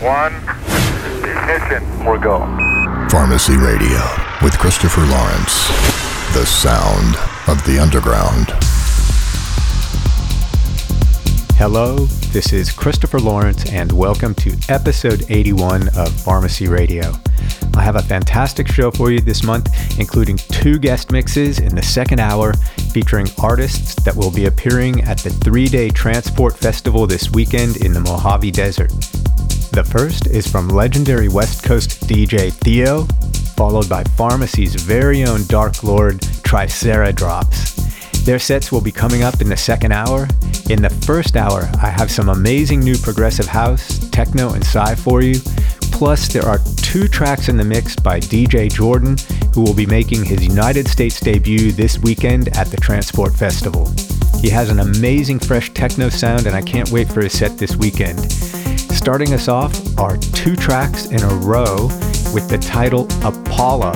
one, ignition. We're go. Pharmacy Radio with Christopher Lawrence. The sound of the underground. Hello, this is Christopher Lawrence, and welcome to episode 81 of Pharmacy Radio. I have a fantastic show for you this month, including two guest mixes in the second hour featuring artists that will be appearing at the three day Tranceport Festival this weekend in the Mojave Desert. The first is from legendary West Coast DJ Thee-O, followed by Pharmacy's very own Dark Lord Triceradrops. Their sets will be coming up in the second hour. In the first hour, I have some amazing new progressive house, techno, and psy for you. Plus, there are two tracks in the mix by DJ Jordan, who will be making his United States debut this weekend at the Tranceport Festival. He has an amazing fresh techno sound, and I can't wait for his set this weekend. Starting us off are two tracks in a row with the title Apollo.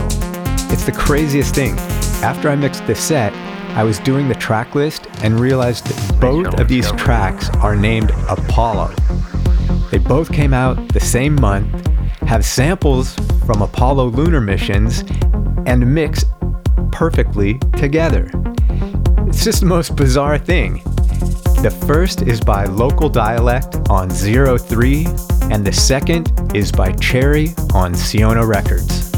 It's the craziest thing. After I mixed the set, I was doing the track list and realized that both of these tracks are named Apollo. They both came out the same month, have samples from Apollo lunar missions, and mix perfectly together. It's just the most bizarre thing. The first is by Local Dialect on Zerothree, and the second is by Cherry on Siona Records.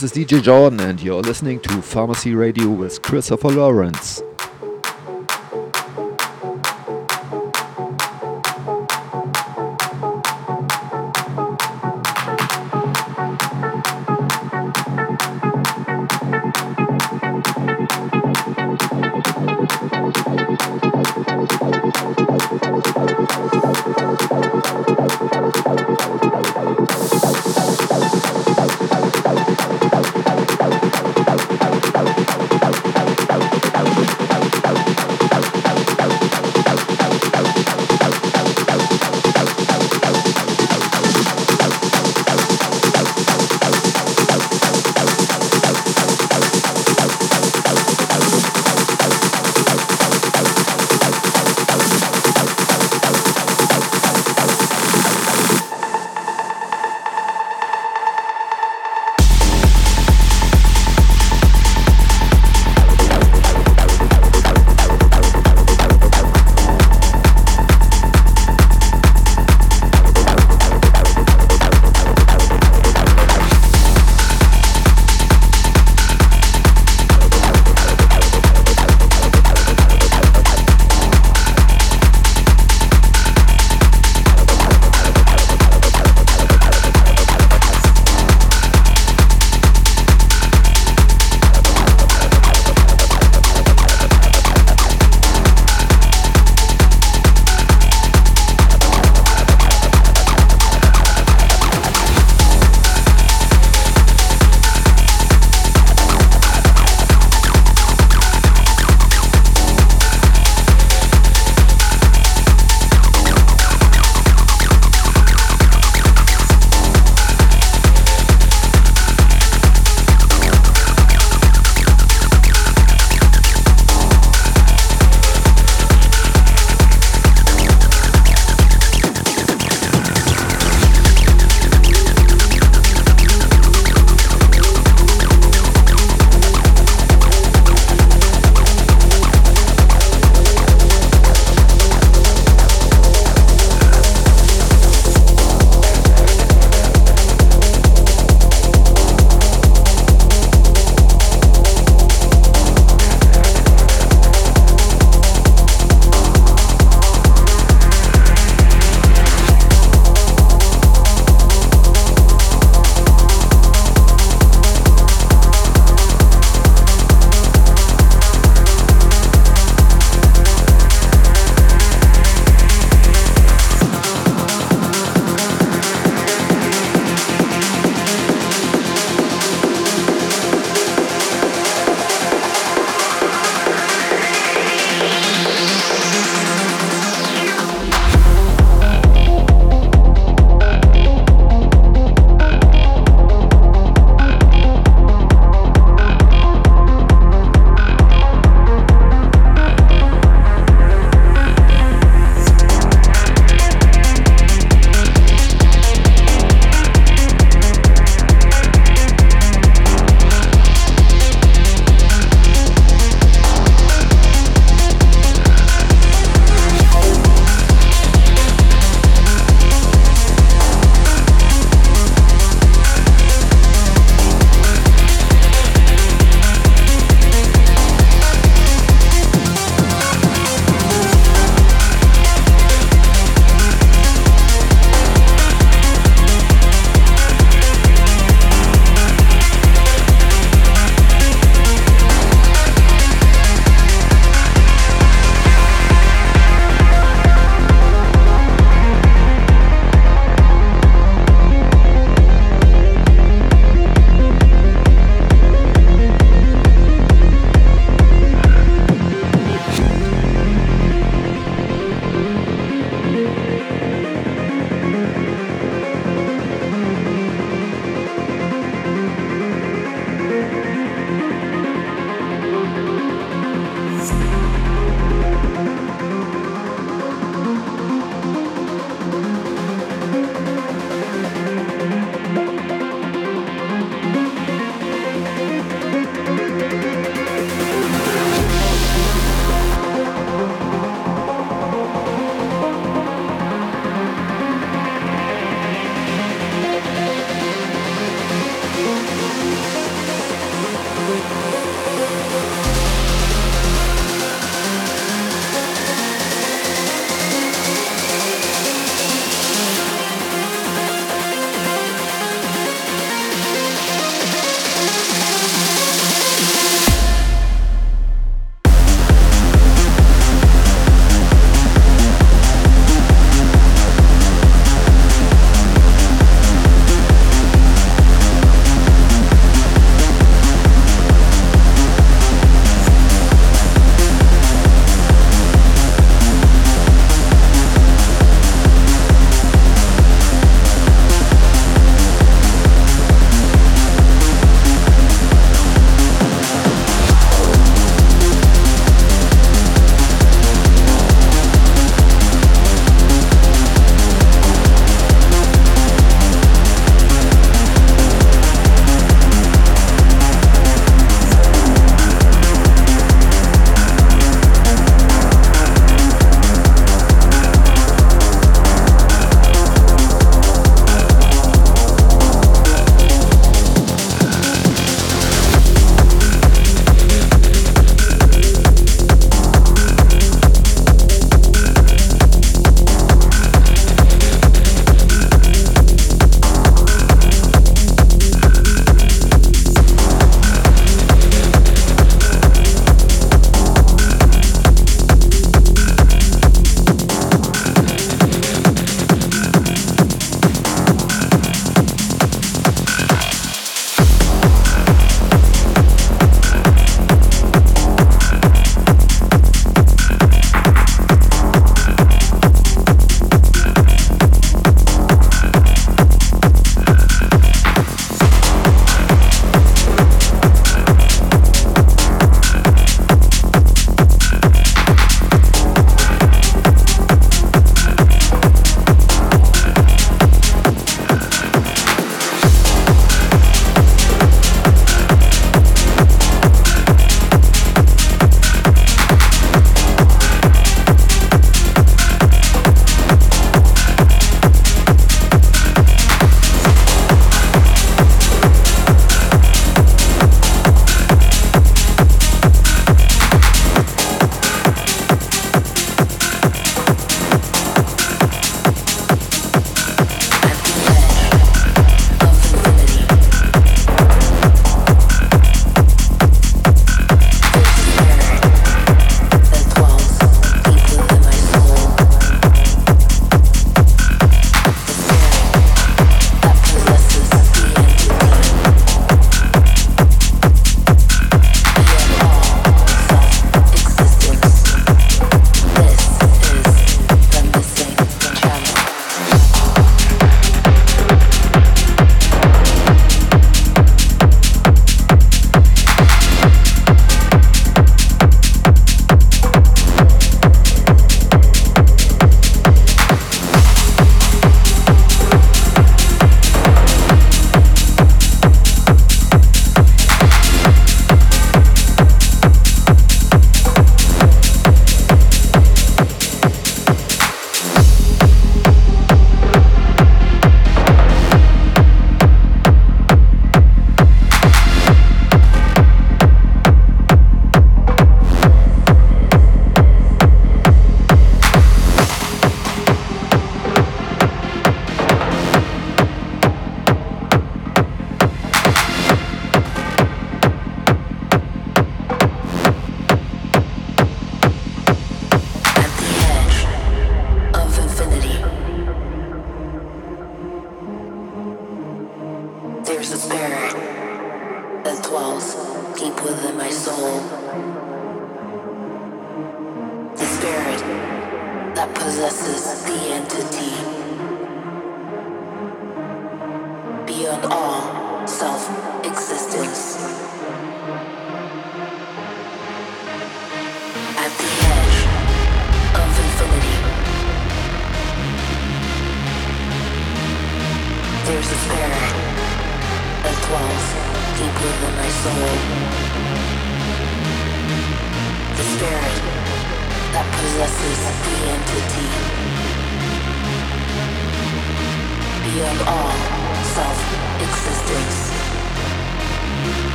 This is DJ Jordan, and you're listening to Pharmacy Radio with Christopher Lawrence.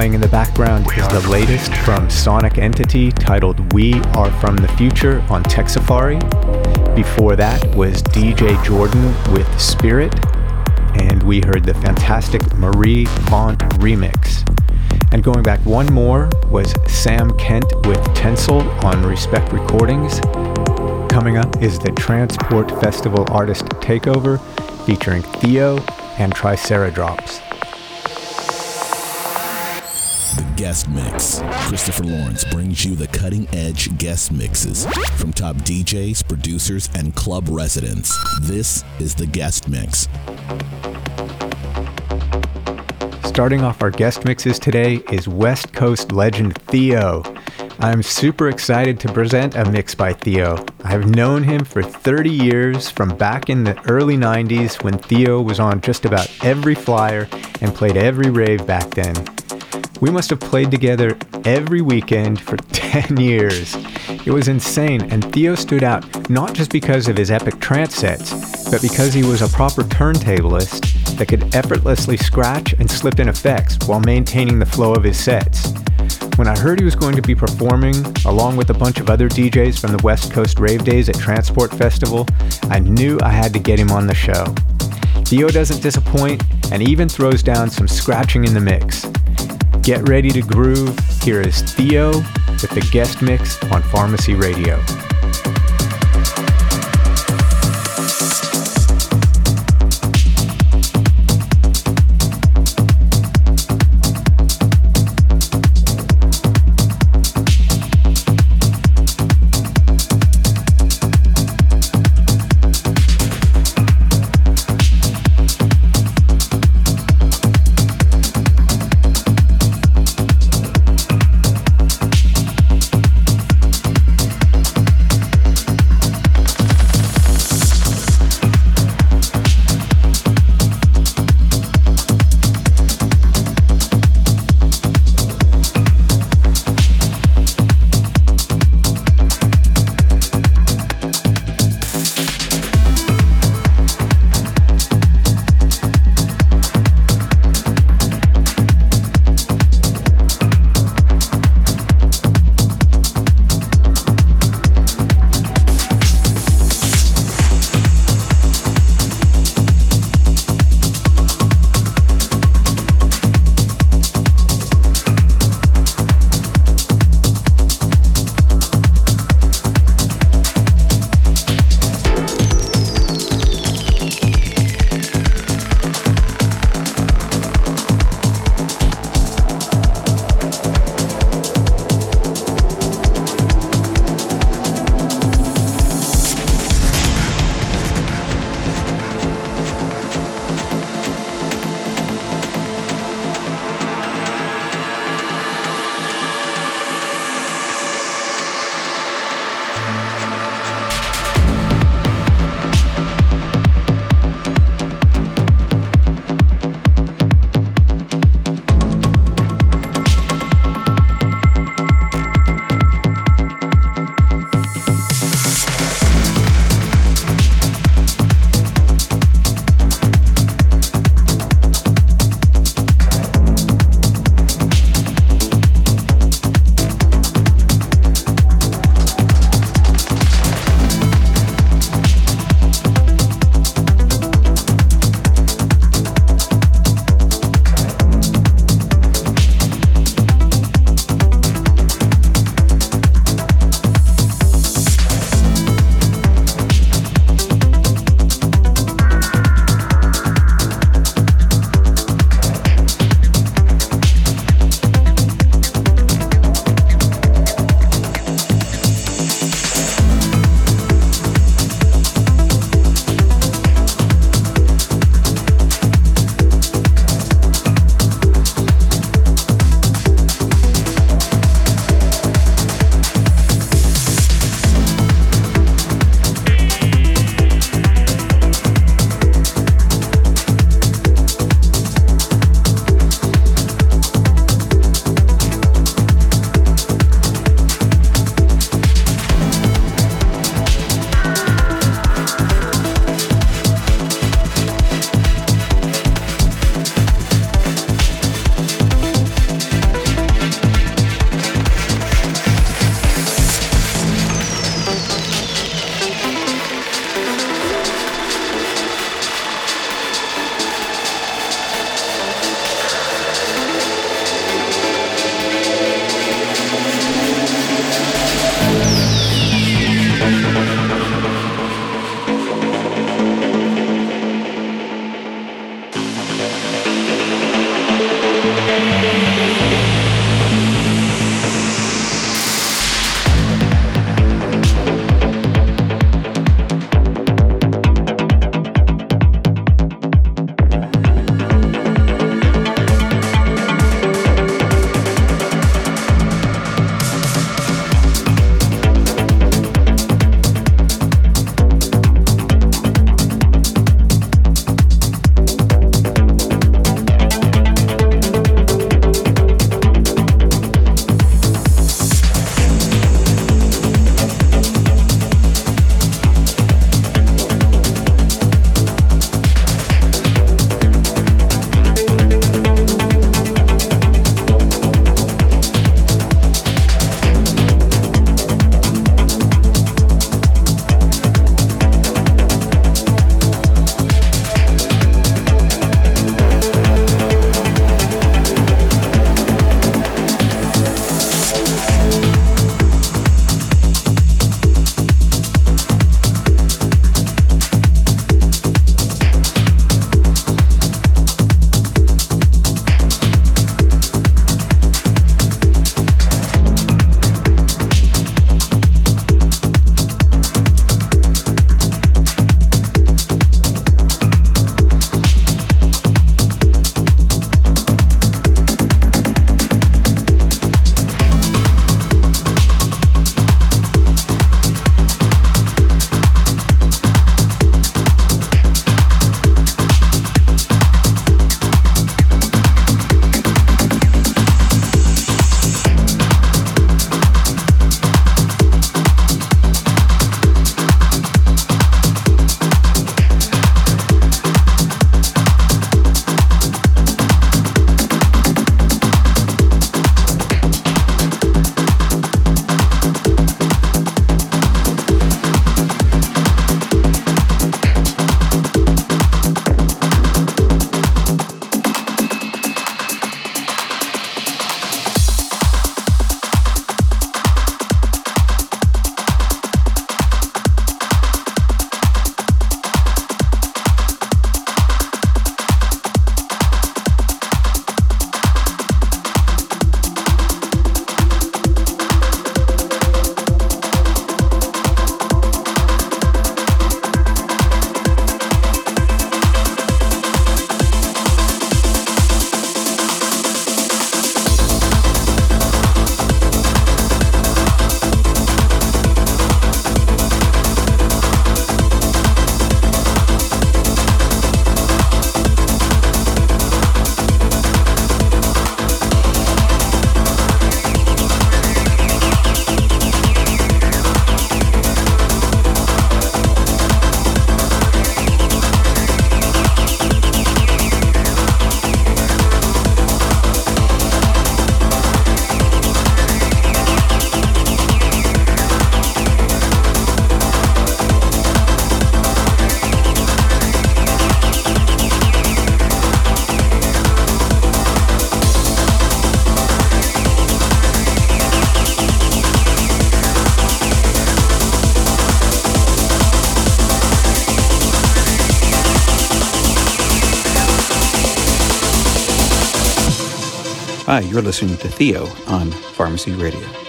Playing in the background is the latest from Sonic Entity titled We Are From the Future on TechSafari. Before that was DJ Jordan with Spirit, and we heard the fantastic Marie Vaunt remix. And going back one more was Sam Kitt with Tensile on Respekt Recordings. Coming up is the Tranceport Festival Artist Takeover featuring Thee-O and Triceradrops. guest mix. Christopher Lawrence brings you the cutting edge guest mixes from top DJs, producers, and club residents. This is the guest mix. Starting off our guest mixes today is West Coast legend Thee-O. I'm super excited to present a mix by Thee-O. I've known him for 30 years from back in the early 90s when Thee-O was on just about every flyer and played every rave back then. We must have played together every weekend for 10 years. It was insane, and Thee-O stood out not just because of his epic trance sets, but because he was a proper turntablist that could effortlessly scratch and slip in effects while maintaining the flow of his sets. When I heard he was going to be performing along with a bunch of other DJs from the West Coast rave days at Tranceport Festival, I knew I had to get him on the show. Thee-O doesn't disappoint and even throws down some scratching in the mix. Get ready to groove. Here is Thee-O with the guest mix on Pharmacy Radio. You're listening to Thee-O on Pharmacy Radio.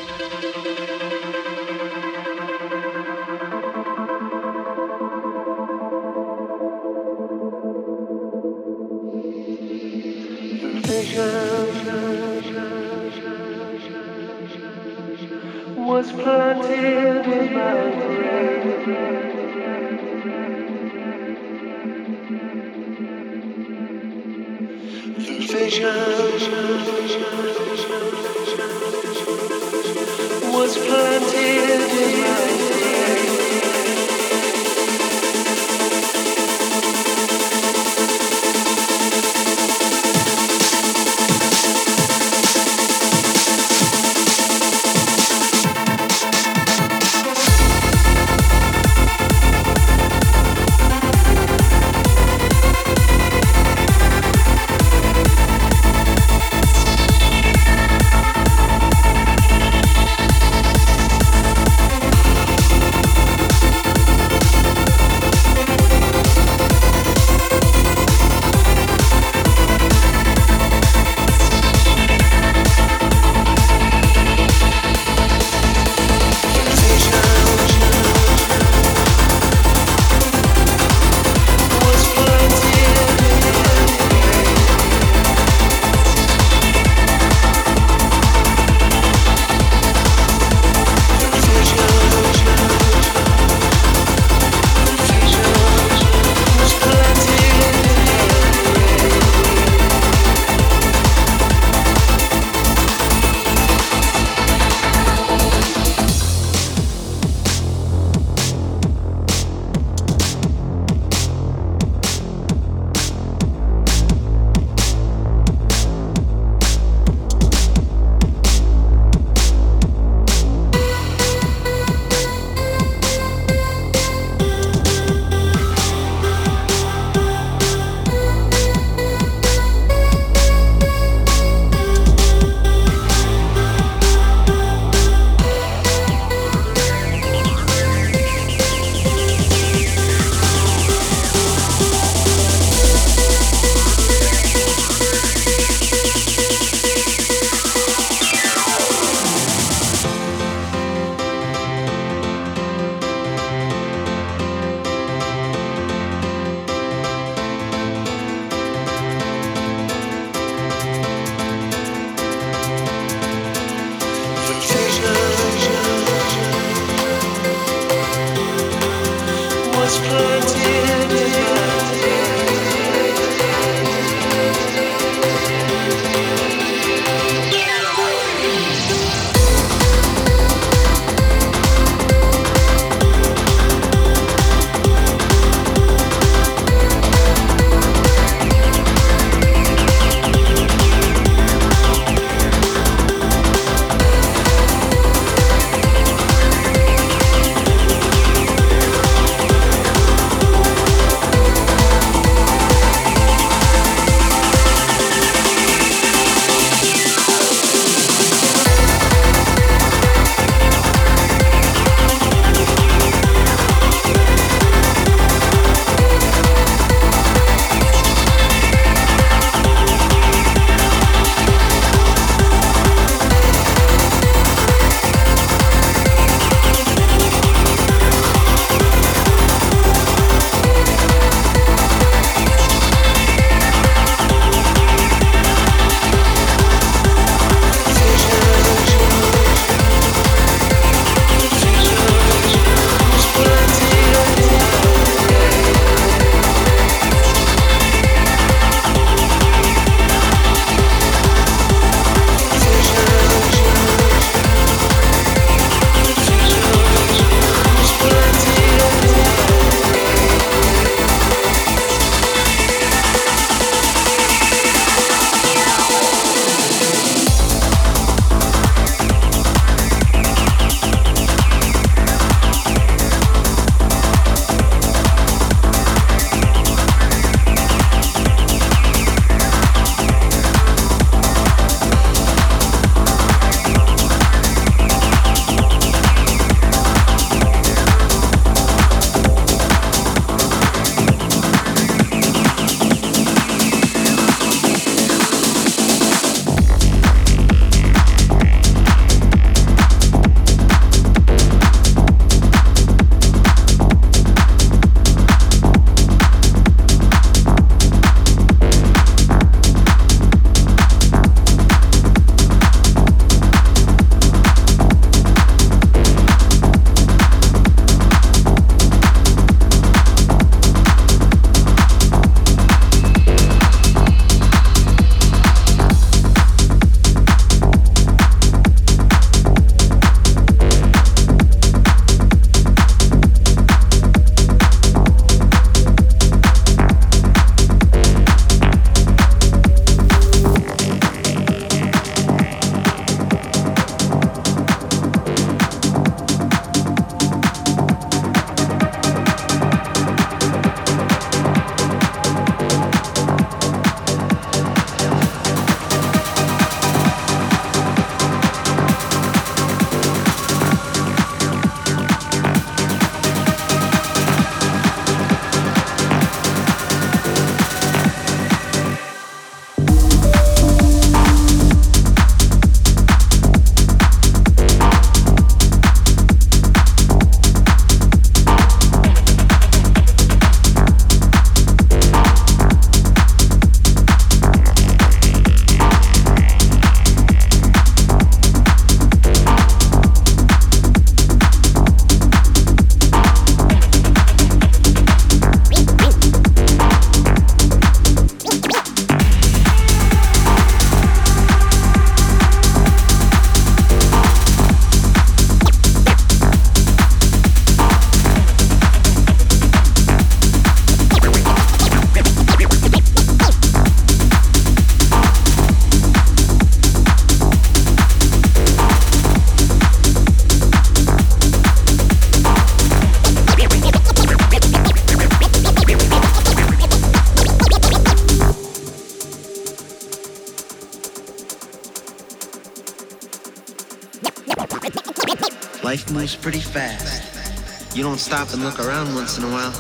Stop and look around once in a while.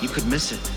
You could miss it.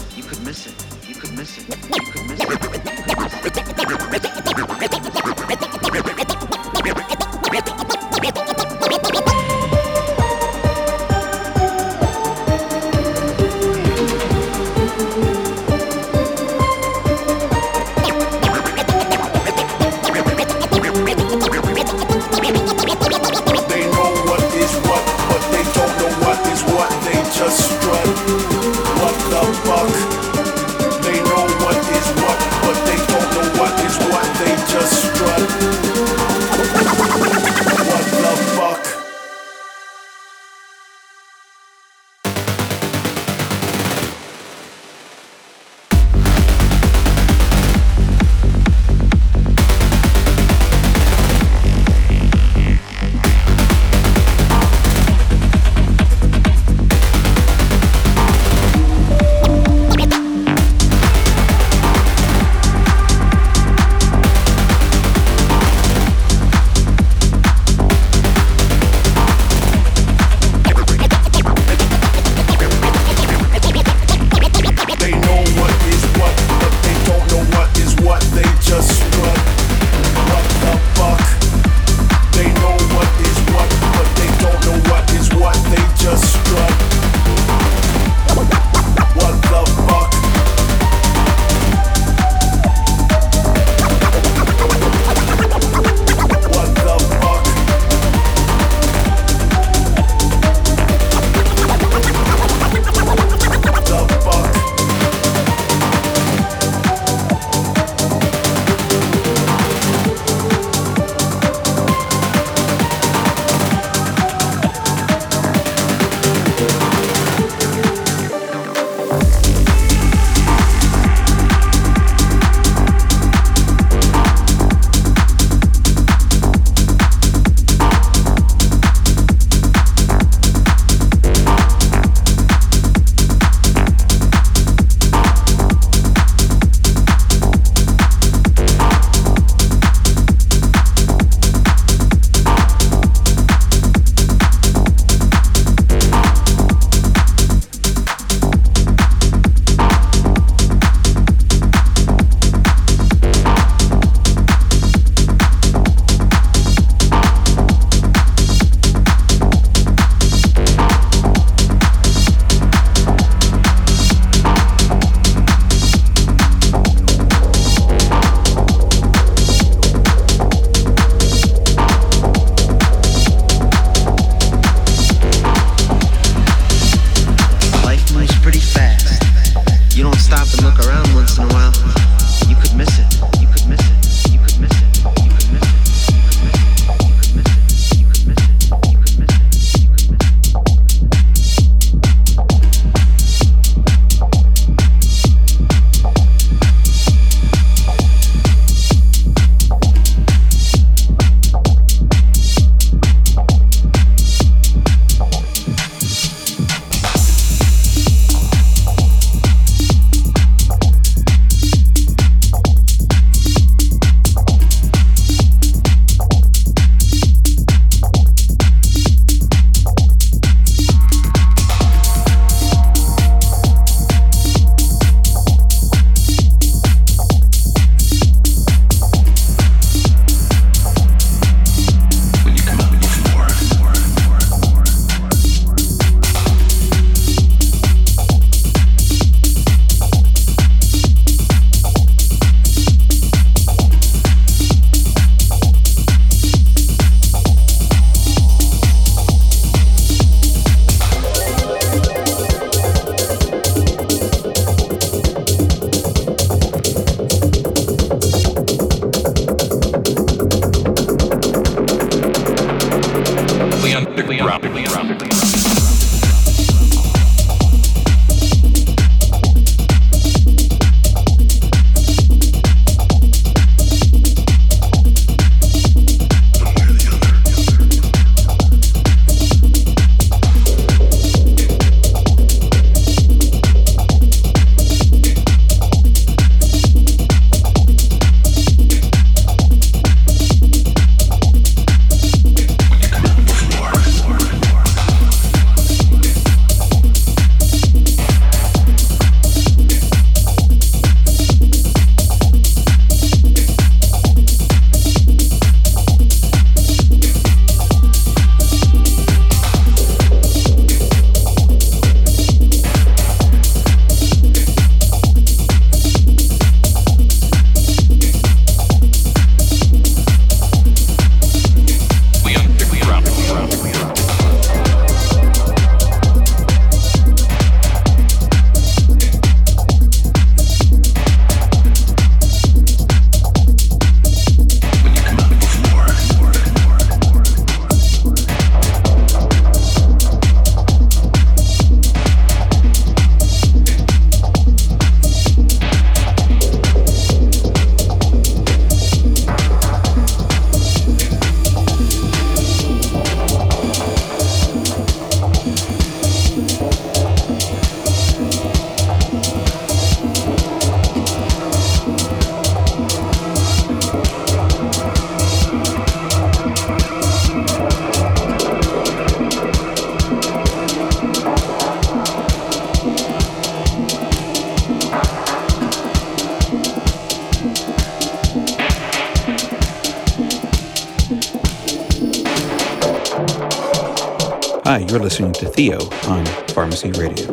Thee-O on Pharmacy Radio.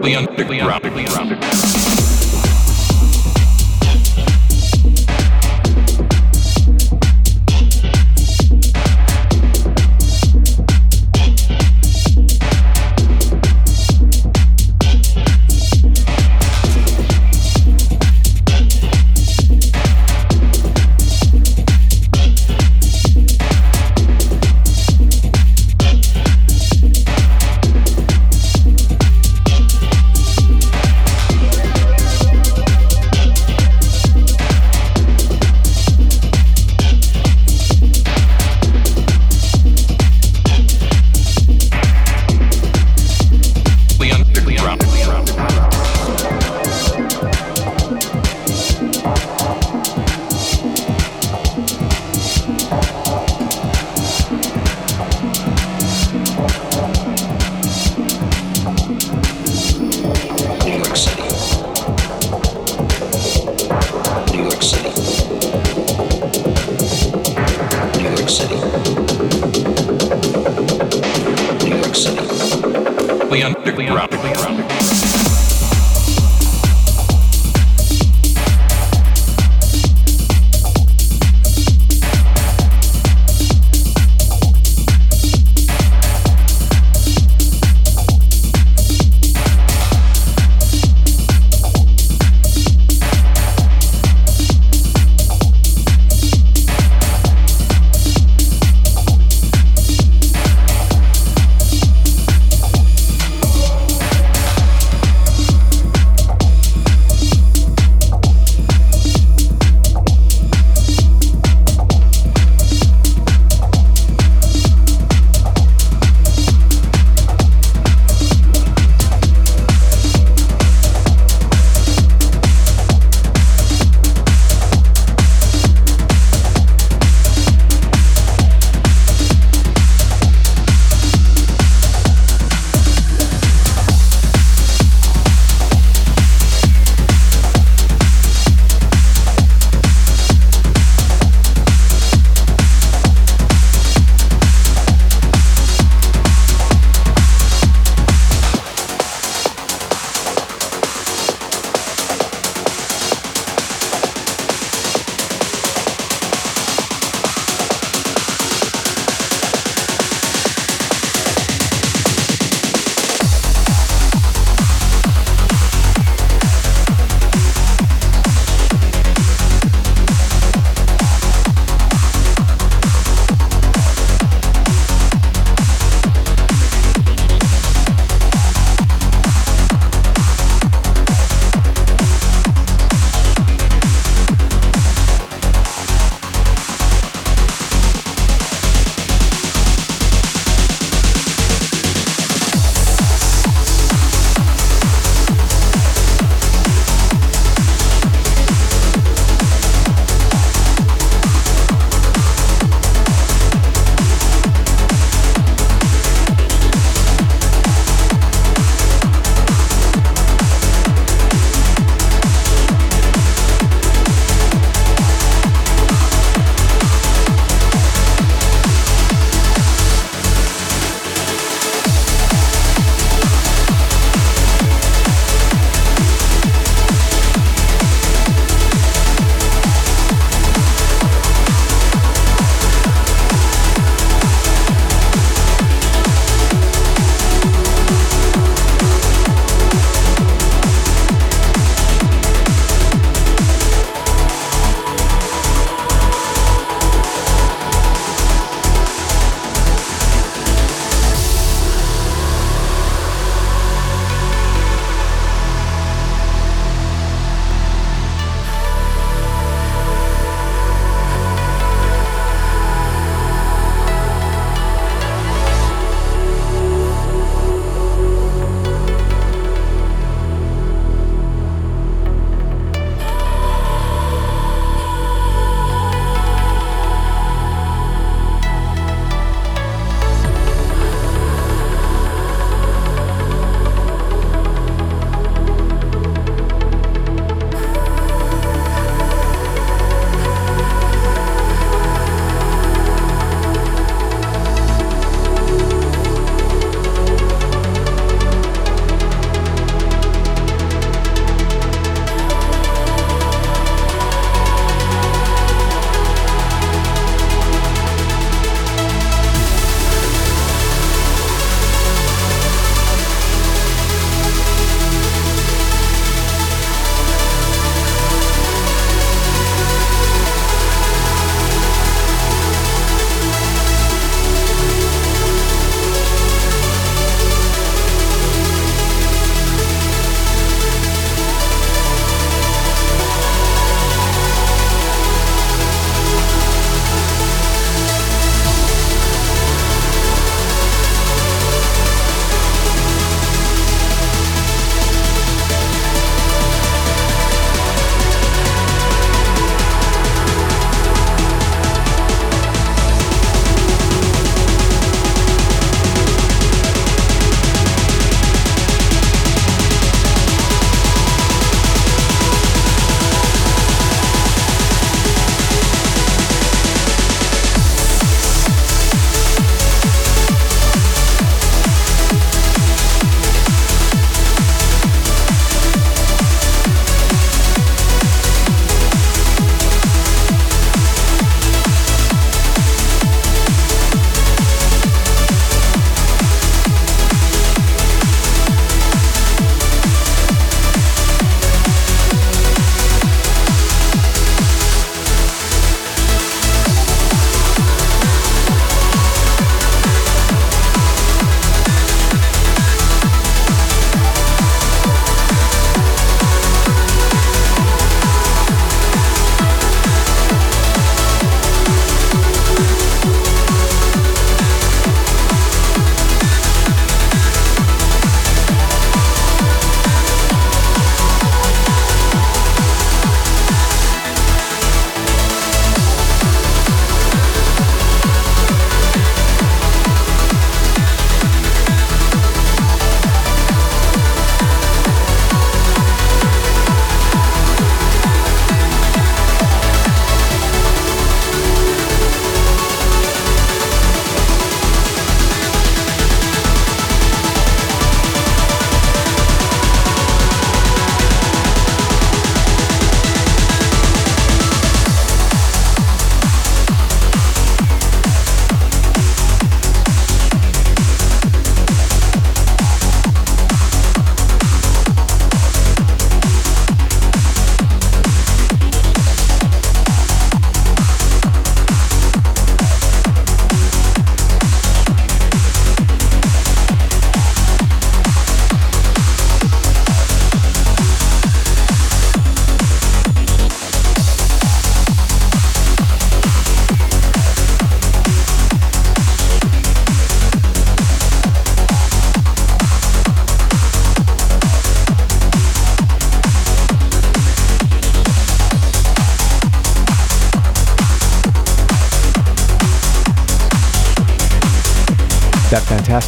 The underground.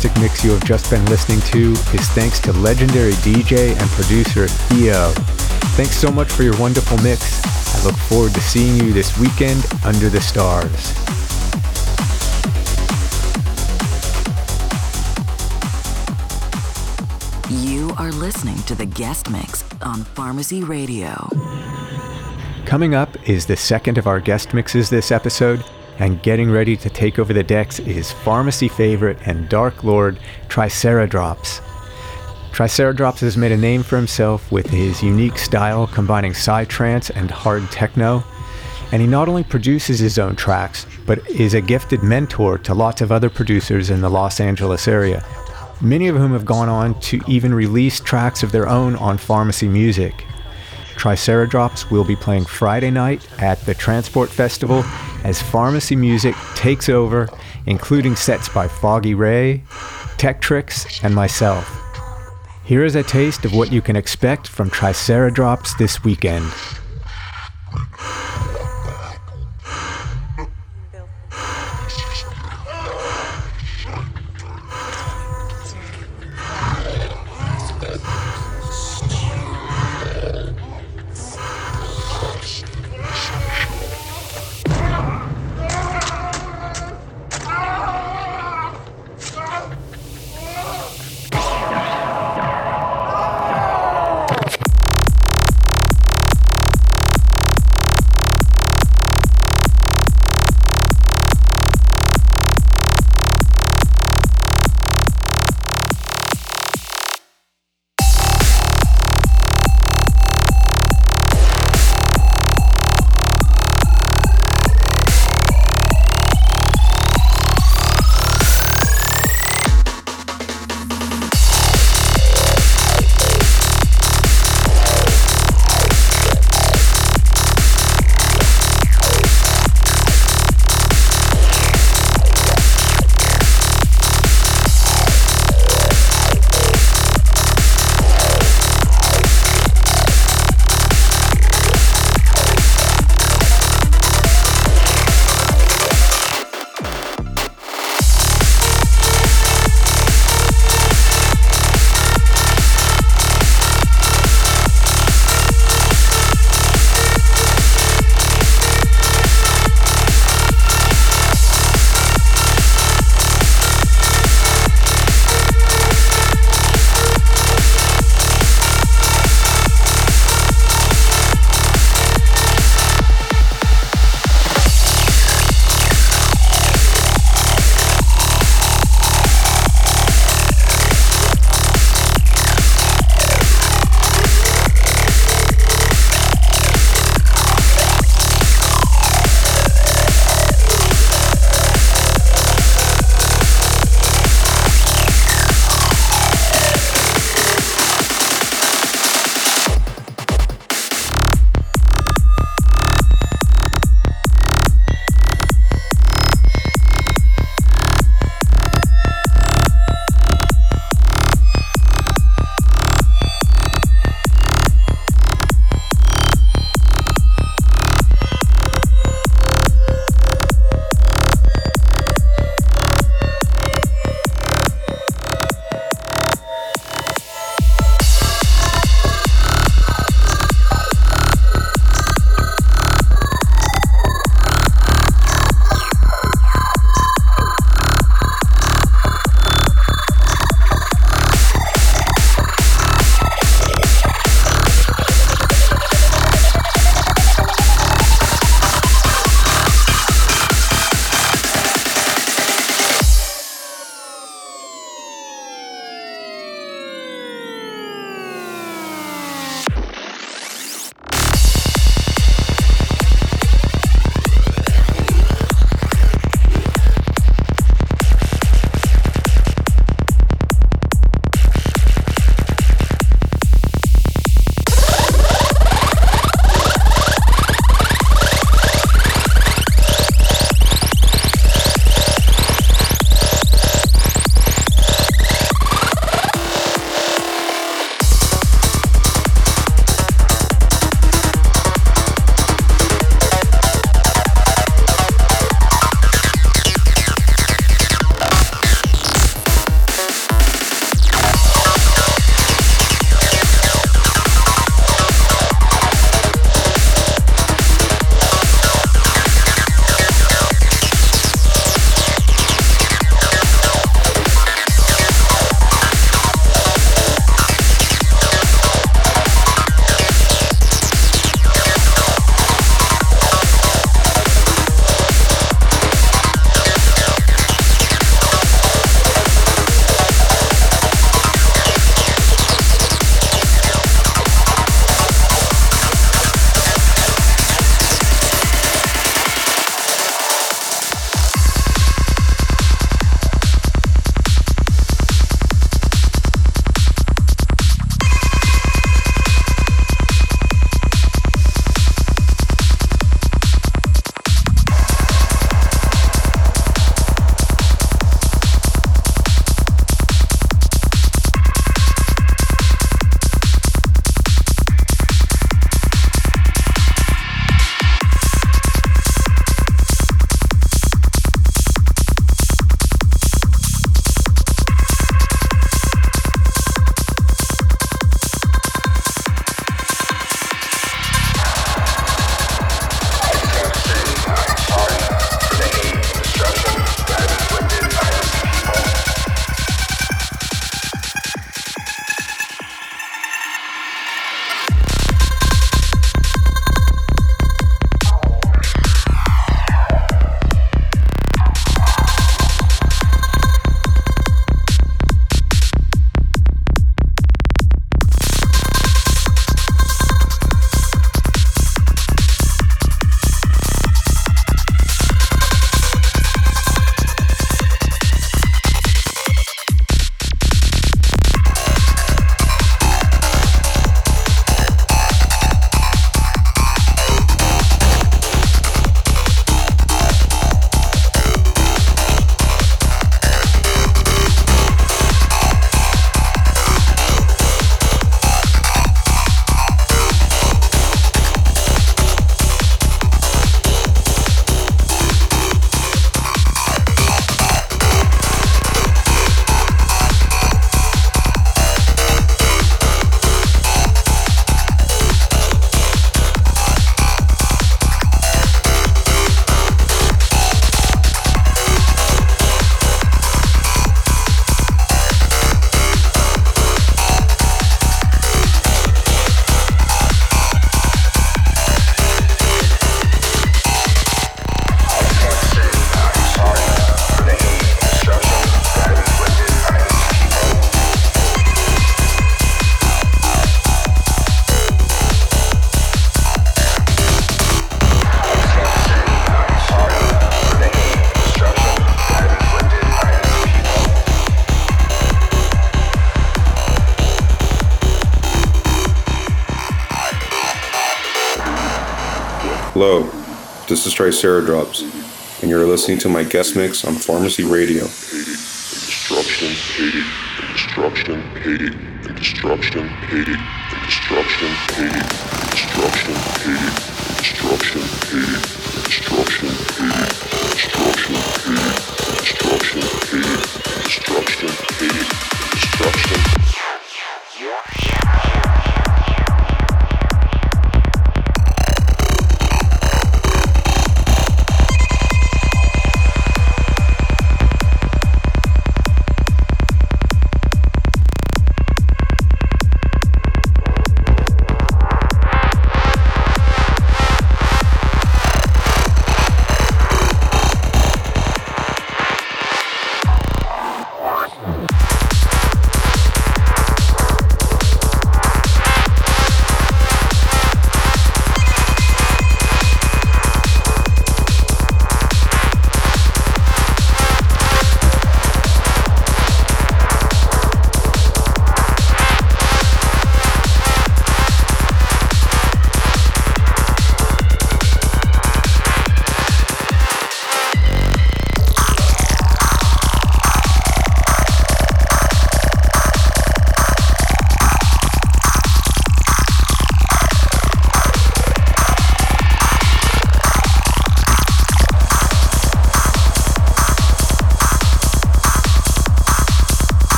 Fantastic mix you have just been listening to is thanks to legendary DJ and producer Thee-O. Thanks so much for your wonderful mix. I look forward to seeing you this weekend under the stars. You are listening to the guest mix on Pharmacy Radio. Coming up is the second of our guest mixes this episode, and getting ready to take over the decks is pharmacy favorite and Dark Lord Triceradrops. Triceradrops has made a name for himself with his unique style combining psytrance and hard techno. And he not only produces his own tracks, but is a gifted mentor to lots of other producers in the Los Angeles area, many of whom have gone on to even release tracks of their own on Pharmacy Music. Triceradrops will be playing Friday night at the Tranceport Festival as Pharmacy Music takes over, including sets by Foggy Ray, Tektrix, and myself. Here is a taste of what you can expect from Triceradrops this weekend. This is Triceradrops, and you're listening to my guest mix on Pharmacy Radio. Destruction, hate, destruction, hate, destruction, hate, destruction, hate, destruction, hate,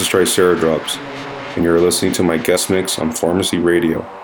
is Triceradrops, and you're listening to my guest mix on Pharmacy Radio.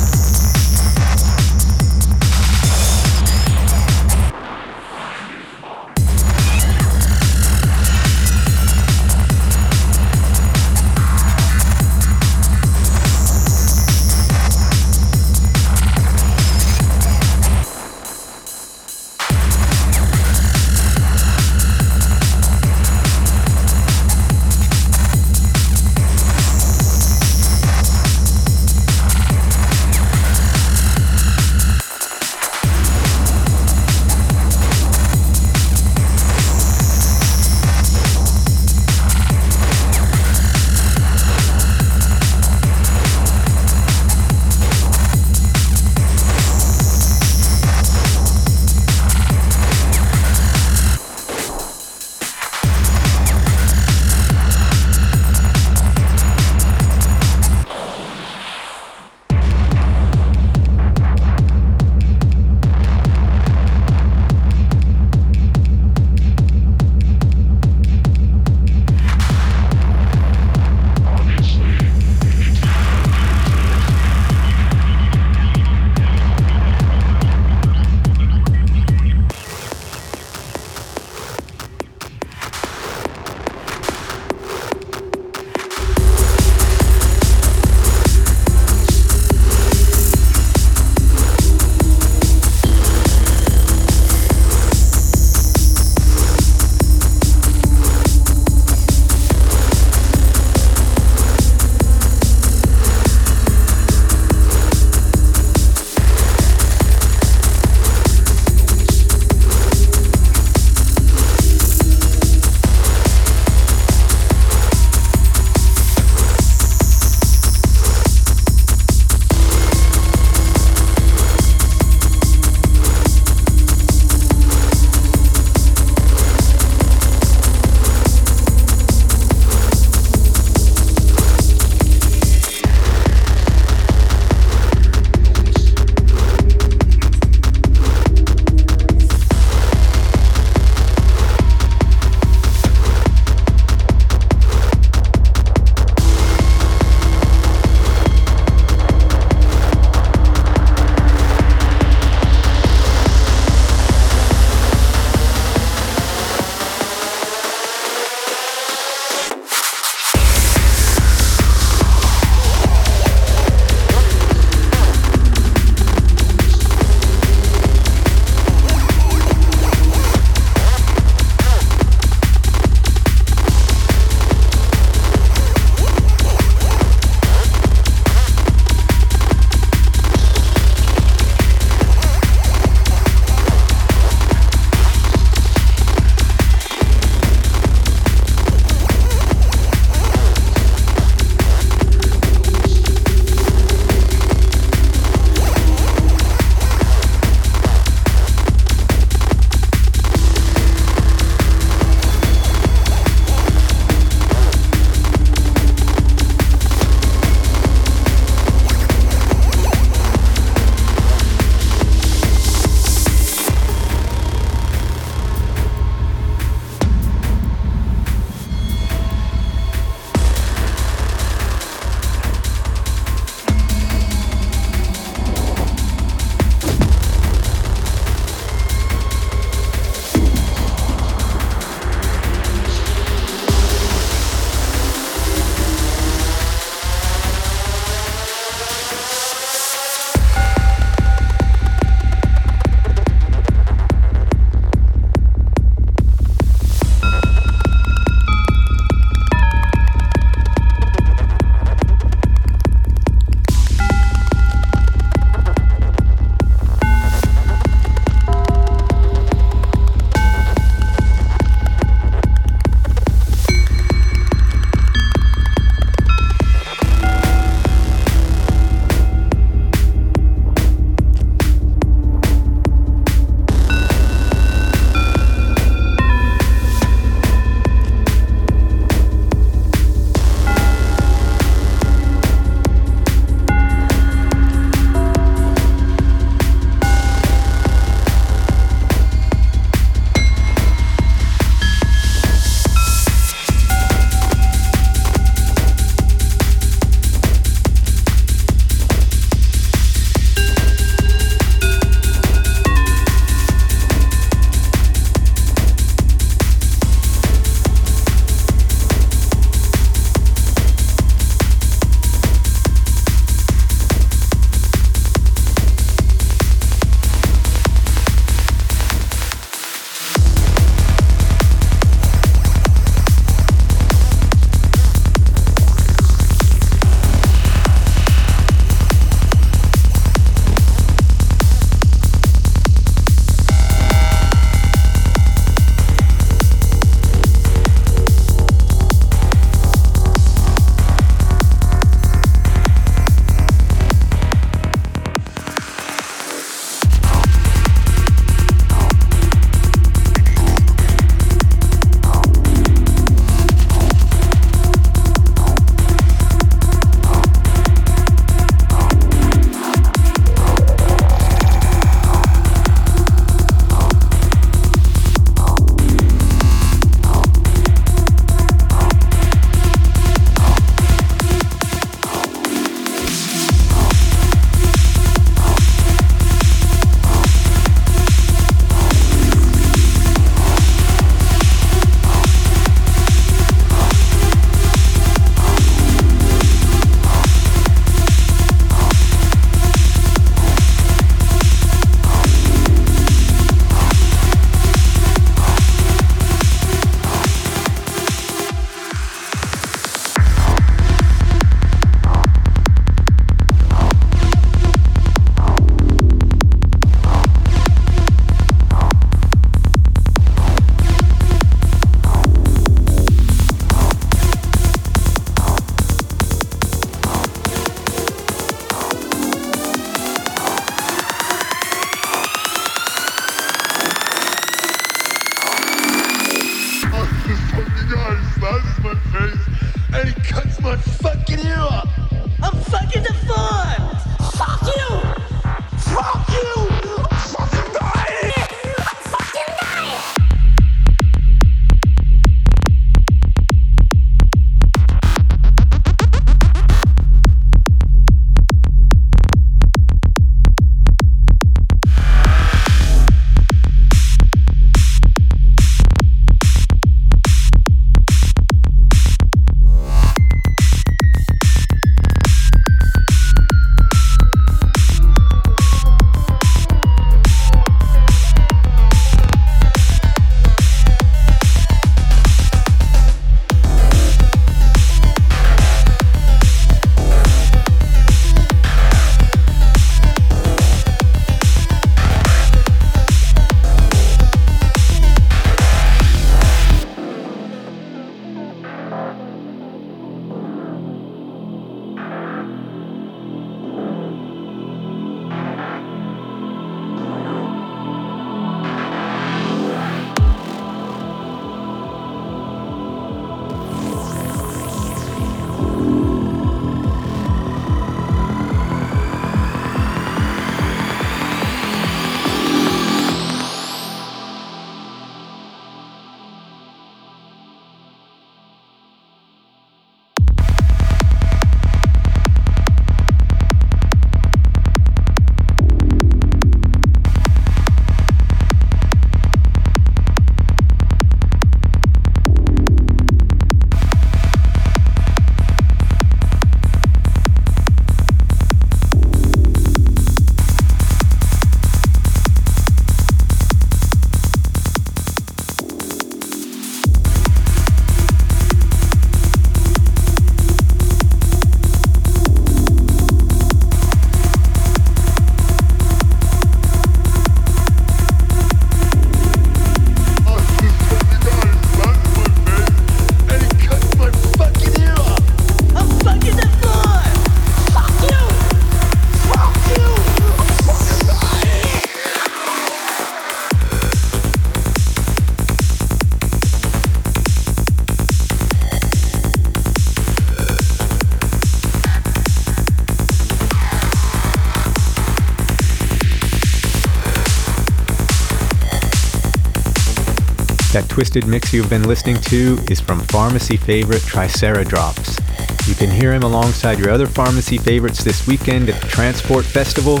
Twisted mix you've been listening to is from pharmacy favorite Triceradrops. You can hear him alongside your other pharmacy favorites this weekend at the Tranceport Festival,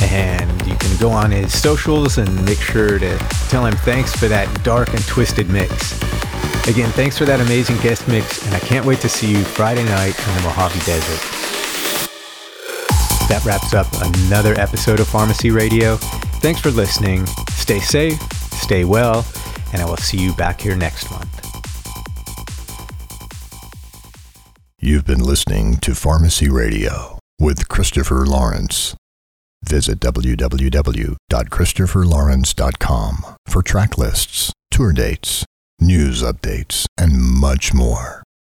and you can go on his socials and make sure to tell him thanks for that dark and twisted mix. Again, thanks for that amazing guest mix, and I can't wait to see you Friday night in the Mojave Desert. That wraps up another episode of Pharmacy Radio. Thanks for listening. Stay safe, stay well, and I will see you back here next month. You've been listening to Pharmacy Radio with Christopher Lawrence. Visit www.christopherlawrence.com for track lists, tour dates, news updates, and much more.